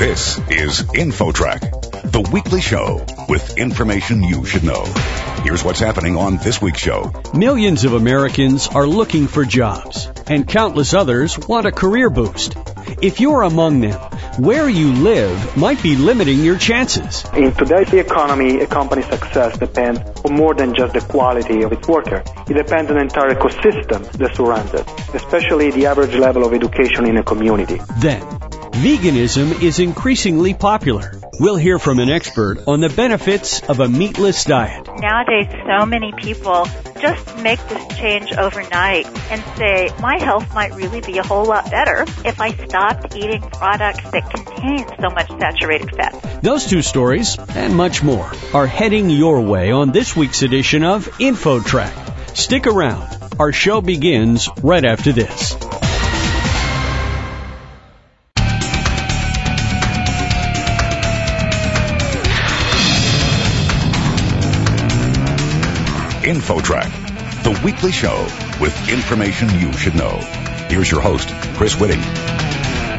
This is InfoTrack, the weekly show with information you should know. Here's what's happening on this week's show. Millions of Americans are looking for jobs, and countless others want a career boost. If you're among them, where you live might be limiting your chances. In today's economy, a company's success depends on more than just the quality of its worker. It depends on the entire ecosystem that surrounds it, especially the average level of education in a community. Then, veganism is increasingly popular. We'll hear from an expert on the benefits of a meatless diet. Nowadays, so many people just make this change overnight and say, my health might really be a whole lot better if I stopped eating products that contain so much saturated fat. Those two stories and much more are heading your way on this week's edition of InfoTrack. Stick around. Our show begins right after this. InfoTrack, the weekly show with information you should know. Here's your host, Chris Whitting.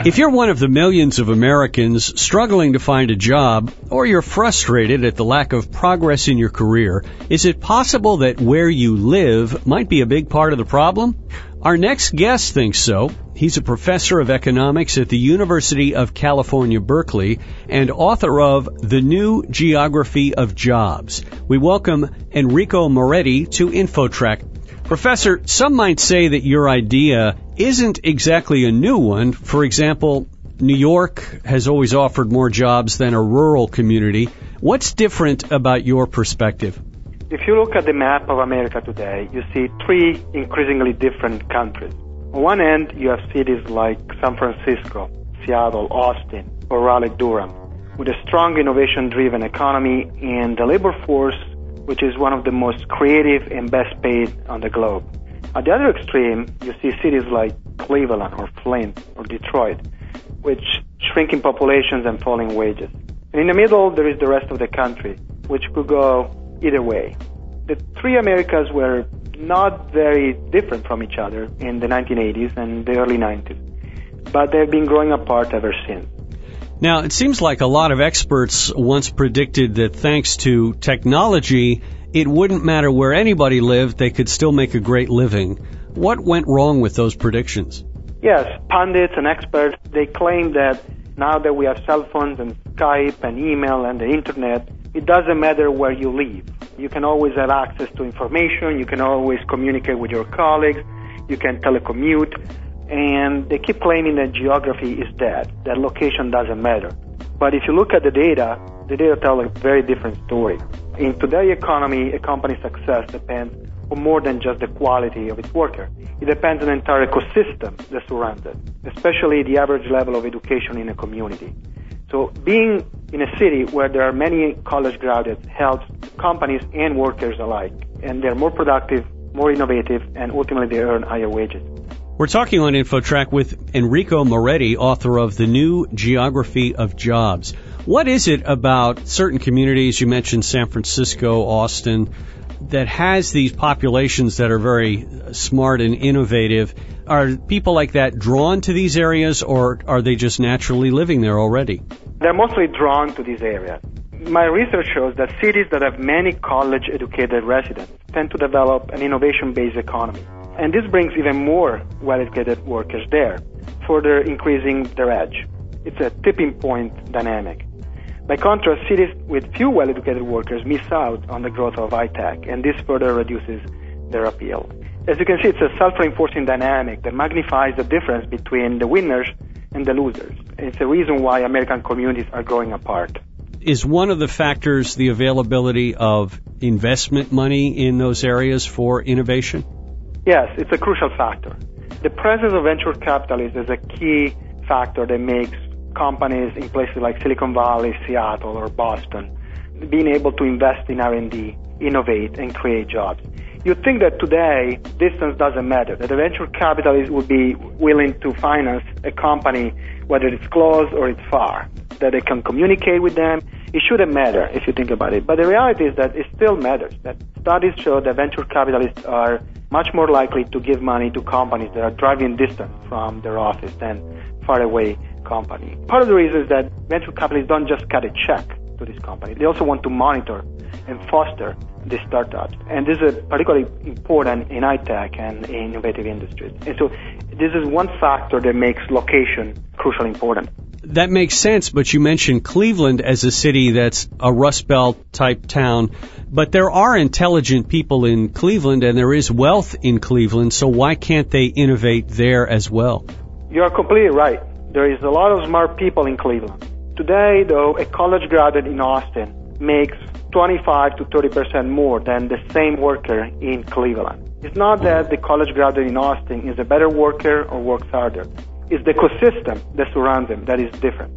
If you're one of the millions of Americans struggling to find a job, or you're frustrated at the lack of progress in your career, is it possible that where you live might be a big part of the problem? Our next guest thinks so. He's a professor of economics at the University of California, Berkeley, and author of The New Geography of Jobs. We welcome Enrico Moretti to InfoTrack. Professor, some might say that your idea isn't exactly a new one. For example, New York has always offered more jobs than a rural community. What's different about your perspective? If you look at the map of America today, you see three increasingly different countries. On one end, you have cities like San Francisco, Seattle, Austin, or Raleigh, Durham, with a strong innovation driven economy and a labor force which is one of the most creative and best paid on the globe. At the other extreme, you see cities like Cleveland or Flint or Detroit, which shrinking populations and falling wages. And in the middle, there is the rest of the country, which could go either way. The three Americas were not very different from each other in the 1980s and the early 90s, but they've been growing apart ever since. Now, it seems like a lot of experts once predicted that thanks to technology, it wouldn't matter where anybody lived, they could still make a great living. What went wrong with those predictions? Yes, pundits and experts, they claim that now that we have cell phones and Skype and email and the internet, it doesn't matter where you live. You can always have access to information, you can always communicate with your colleagues, you can telecommute, and they keep claiming that geography is dead, that location doesn't matter. But if you look at the data, the data tell a very different story. In today's economy, a company's success depends on more than just the quality of its worker. It depends on the entire ecosystem that surrounds it, especially the average level of education in a community. So being in a city where there are many college graduates helps companies and workers alike, and they're more productive, more innovative, and ultimately they earn higher wages. We're talking on InfoTrack with Enrico Moretti, author of The New Geography of Jobs. What is it about certain communities, you mentioned San Francisco, Austin, that has these populations that are very smart and innovative? Are people like that drawn to these areas or are they just naturally living there already? They're mostly drawn to these areas. My research shows that cities that have many college educated residents tend to develop an innovation based economy. And this brings even more well-educated workers there, further increasing their edge. It's a tipping point dynamic. By contrast, cities with few well-educated workers miss out on the growth of high tech, and this further reduces their appeal. As you can see, it's a self-reinforcing dynamic that magnifies the difference between the winners and the losers. It's the reason why American communities are growing apart. Is one of the factors the availability of investment money in those areas for innovation? Yes, it's a crucial factor. The presence of venture capitalists is a key factor that makes companies in places like Silicon Valley, Seattle, or Boston being able to invest in R&D, innovate, and create jobs. You'd think that today distance doesn't matter, that a venture capitalist would be willing to finance a company whether it's close or it's far, that they can communicate with them. It shouldn't matter if you think about it. But the reality is that it still matters, that studies show that venture capitalists are much more likely to give money to companies that are driving distance from their office than far away company. Part of the reason is that venture capitalists don't just cut a check to this company. They also want to monitor and foster the startups. And this is particularly important in high tech and in innovative industries. And so this is one factor that makes location crucially important. That makes sense, but you mentioned Cleveland as a city that's a Rust Belt type town. But there are intelligent people in Cleveland and there is wealth in Cleveland, so why can't they innovate there as well? You are completely right. There is a lot of smart people in Cleveland. Today, though, a college graduate in Austin makes 25 to 30 percent more than the same worker in Cleveland. It's not that the college graduate in Austin is a better worker or works harder. It's the ecosystem that surrounds them that is different.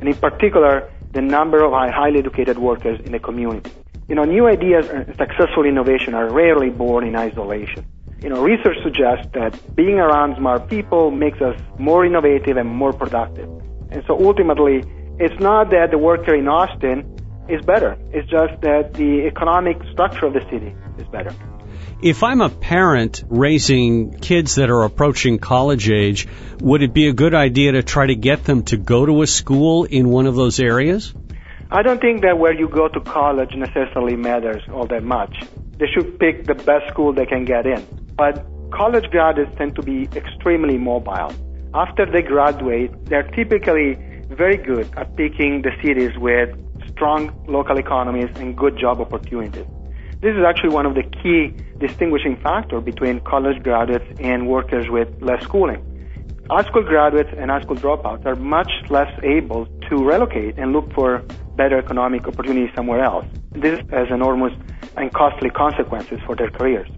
And in particular, the number of highly educated workers in the community. You know, new ideas and successful innovation are rarely born in isolation. You know, research suggests that being around smart people makes us more innovative and more productive. And so ultimately, it's not that the worker in Austin is better. It's just that the economic structure of the city is better. If I'm a parent raising kids that are approaching college age, would it be a good idea to try to get them to go to a school in one of those areas? I don't think that where you go to college necessarily matters all that much. They should pick the best school they can get in. But college graduates tend to be extremely mobile. After they graduate, they're typically very good at picking the cities with strong local economies and good job opportunities. This is actually one of the key distinguishing factors between college graduates and workers with less schooling. High school graduates and high school dropouts are much less able to relocate and look for better economic opportunities somewhere else. This has enormous and costly consequences for their careers.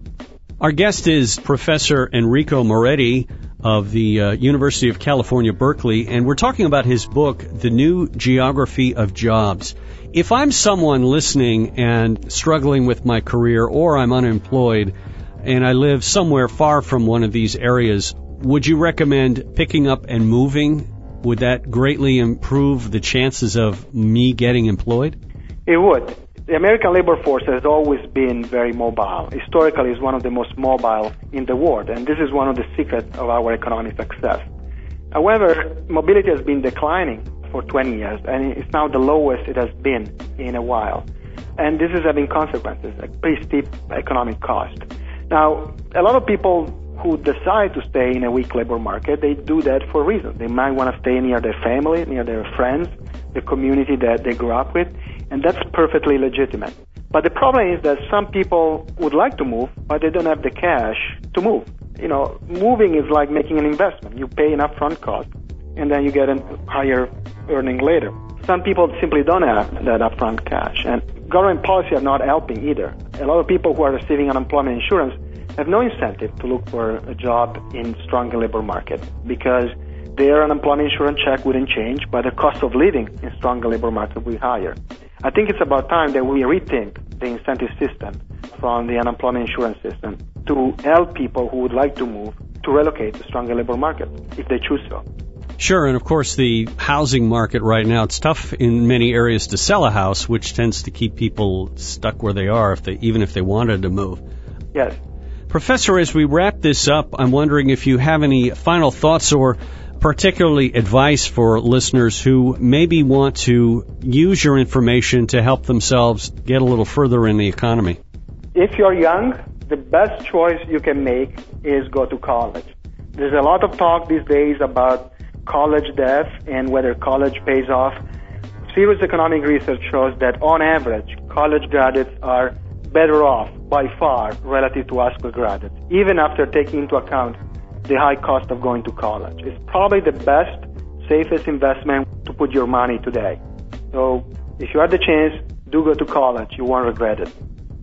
Our guest is Professor Enrico Moretti of the uh, University of California, Berkeley, and we're talking about his book, The New Geography of Jobs. If I'm someone listening and struggling with my career or I'm unemployed and I live somewhere far from one of these areas, would you recommend picking up and moving? Would that greatly improve the chances of me getting employed? It would. The American labor force has always been very mobile. Historically, it's one of the most mobile in the world, and this is one of the secrets of our economic success. However, mobility has been declining for 20 years, and it's now the lowest it has been in a while. And this is having consequences, a pretty steep economic cost. Now, a lot of people who decide to stay in a weak labor market, they do that for reasons. They might want to stay near their family, near their friends, the community that they grew up with, and that's perfectly legitimate. But the problem is that some people would like to move, but they don't have the cash to move. You know, moving is like making an investment. You pay an upfront cost, and then you get a higher earning later. Some people simply don't have that upfront cash, and government policy are not helping either. A lot of people who are receiving unemployment insurance have no incentive to look for a job in stronger labor market because their unemployment insurance check wouldn't change, but the cost of living in stronger labor market will be higher. I think it's about time that we rethink the incentive system from the unemployment insurance system to help people who would like to move to relocate to stronger labor market if they choose so. Sure, and of course the housing market right now, it's tough in many areas to sell a house, which tends to keep people stuck where they are if they even if they wanted to move. Yes. Professor, as we wrap this up, I'm wondering if you have any final thoughts or particularly advice for listeners who maybe want to use your information to help themselves get a little further in the economy. If you're young, the best choice you can make is go to college. There's a lot of talk these days about college debt and whether college pays off. Serious economic research shows that on average, college graduates are better off by far relative to high school graduates, even after taking into account the high cost of going to college. It's probably the best, safest investment to put your money today. So if you have the chance, do go to college. You won't regret it.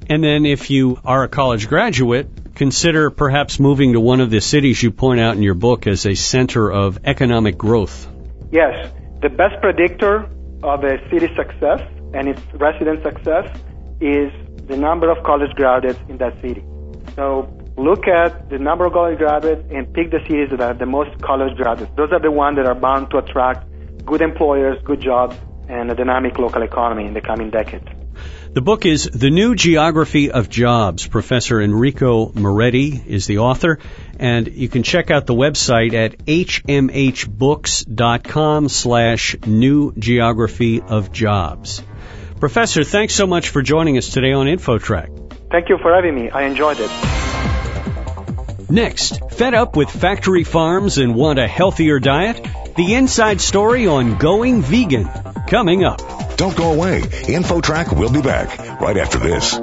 And then if you are a college graduate, consider perhaps moving to one of the cities you point out in your book as a center of economic growth. Yes, the best predictor of a city's success and its resident success is the number of college graduates in that city. So look at the number of college graduates and pick the cities that have the most college graduates. Those are the ones that are bound to attract good employers, good jobs, and a dynamic local economy in the coming decades. The book is The New Geography of Jobs. Professor Enrico Moretti is the author, and you can check out the website at hmhbooks.com slash new geography of jobs. Professor, thanks so much for joining us today on InfoTrack. Thank you for having me. I enjoyed it. Next, fed up with factory farms and want a healthier diet? The inside story on going vegan coming up. Don't go away. InfoTrack will be back right after this.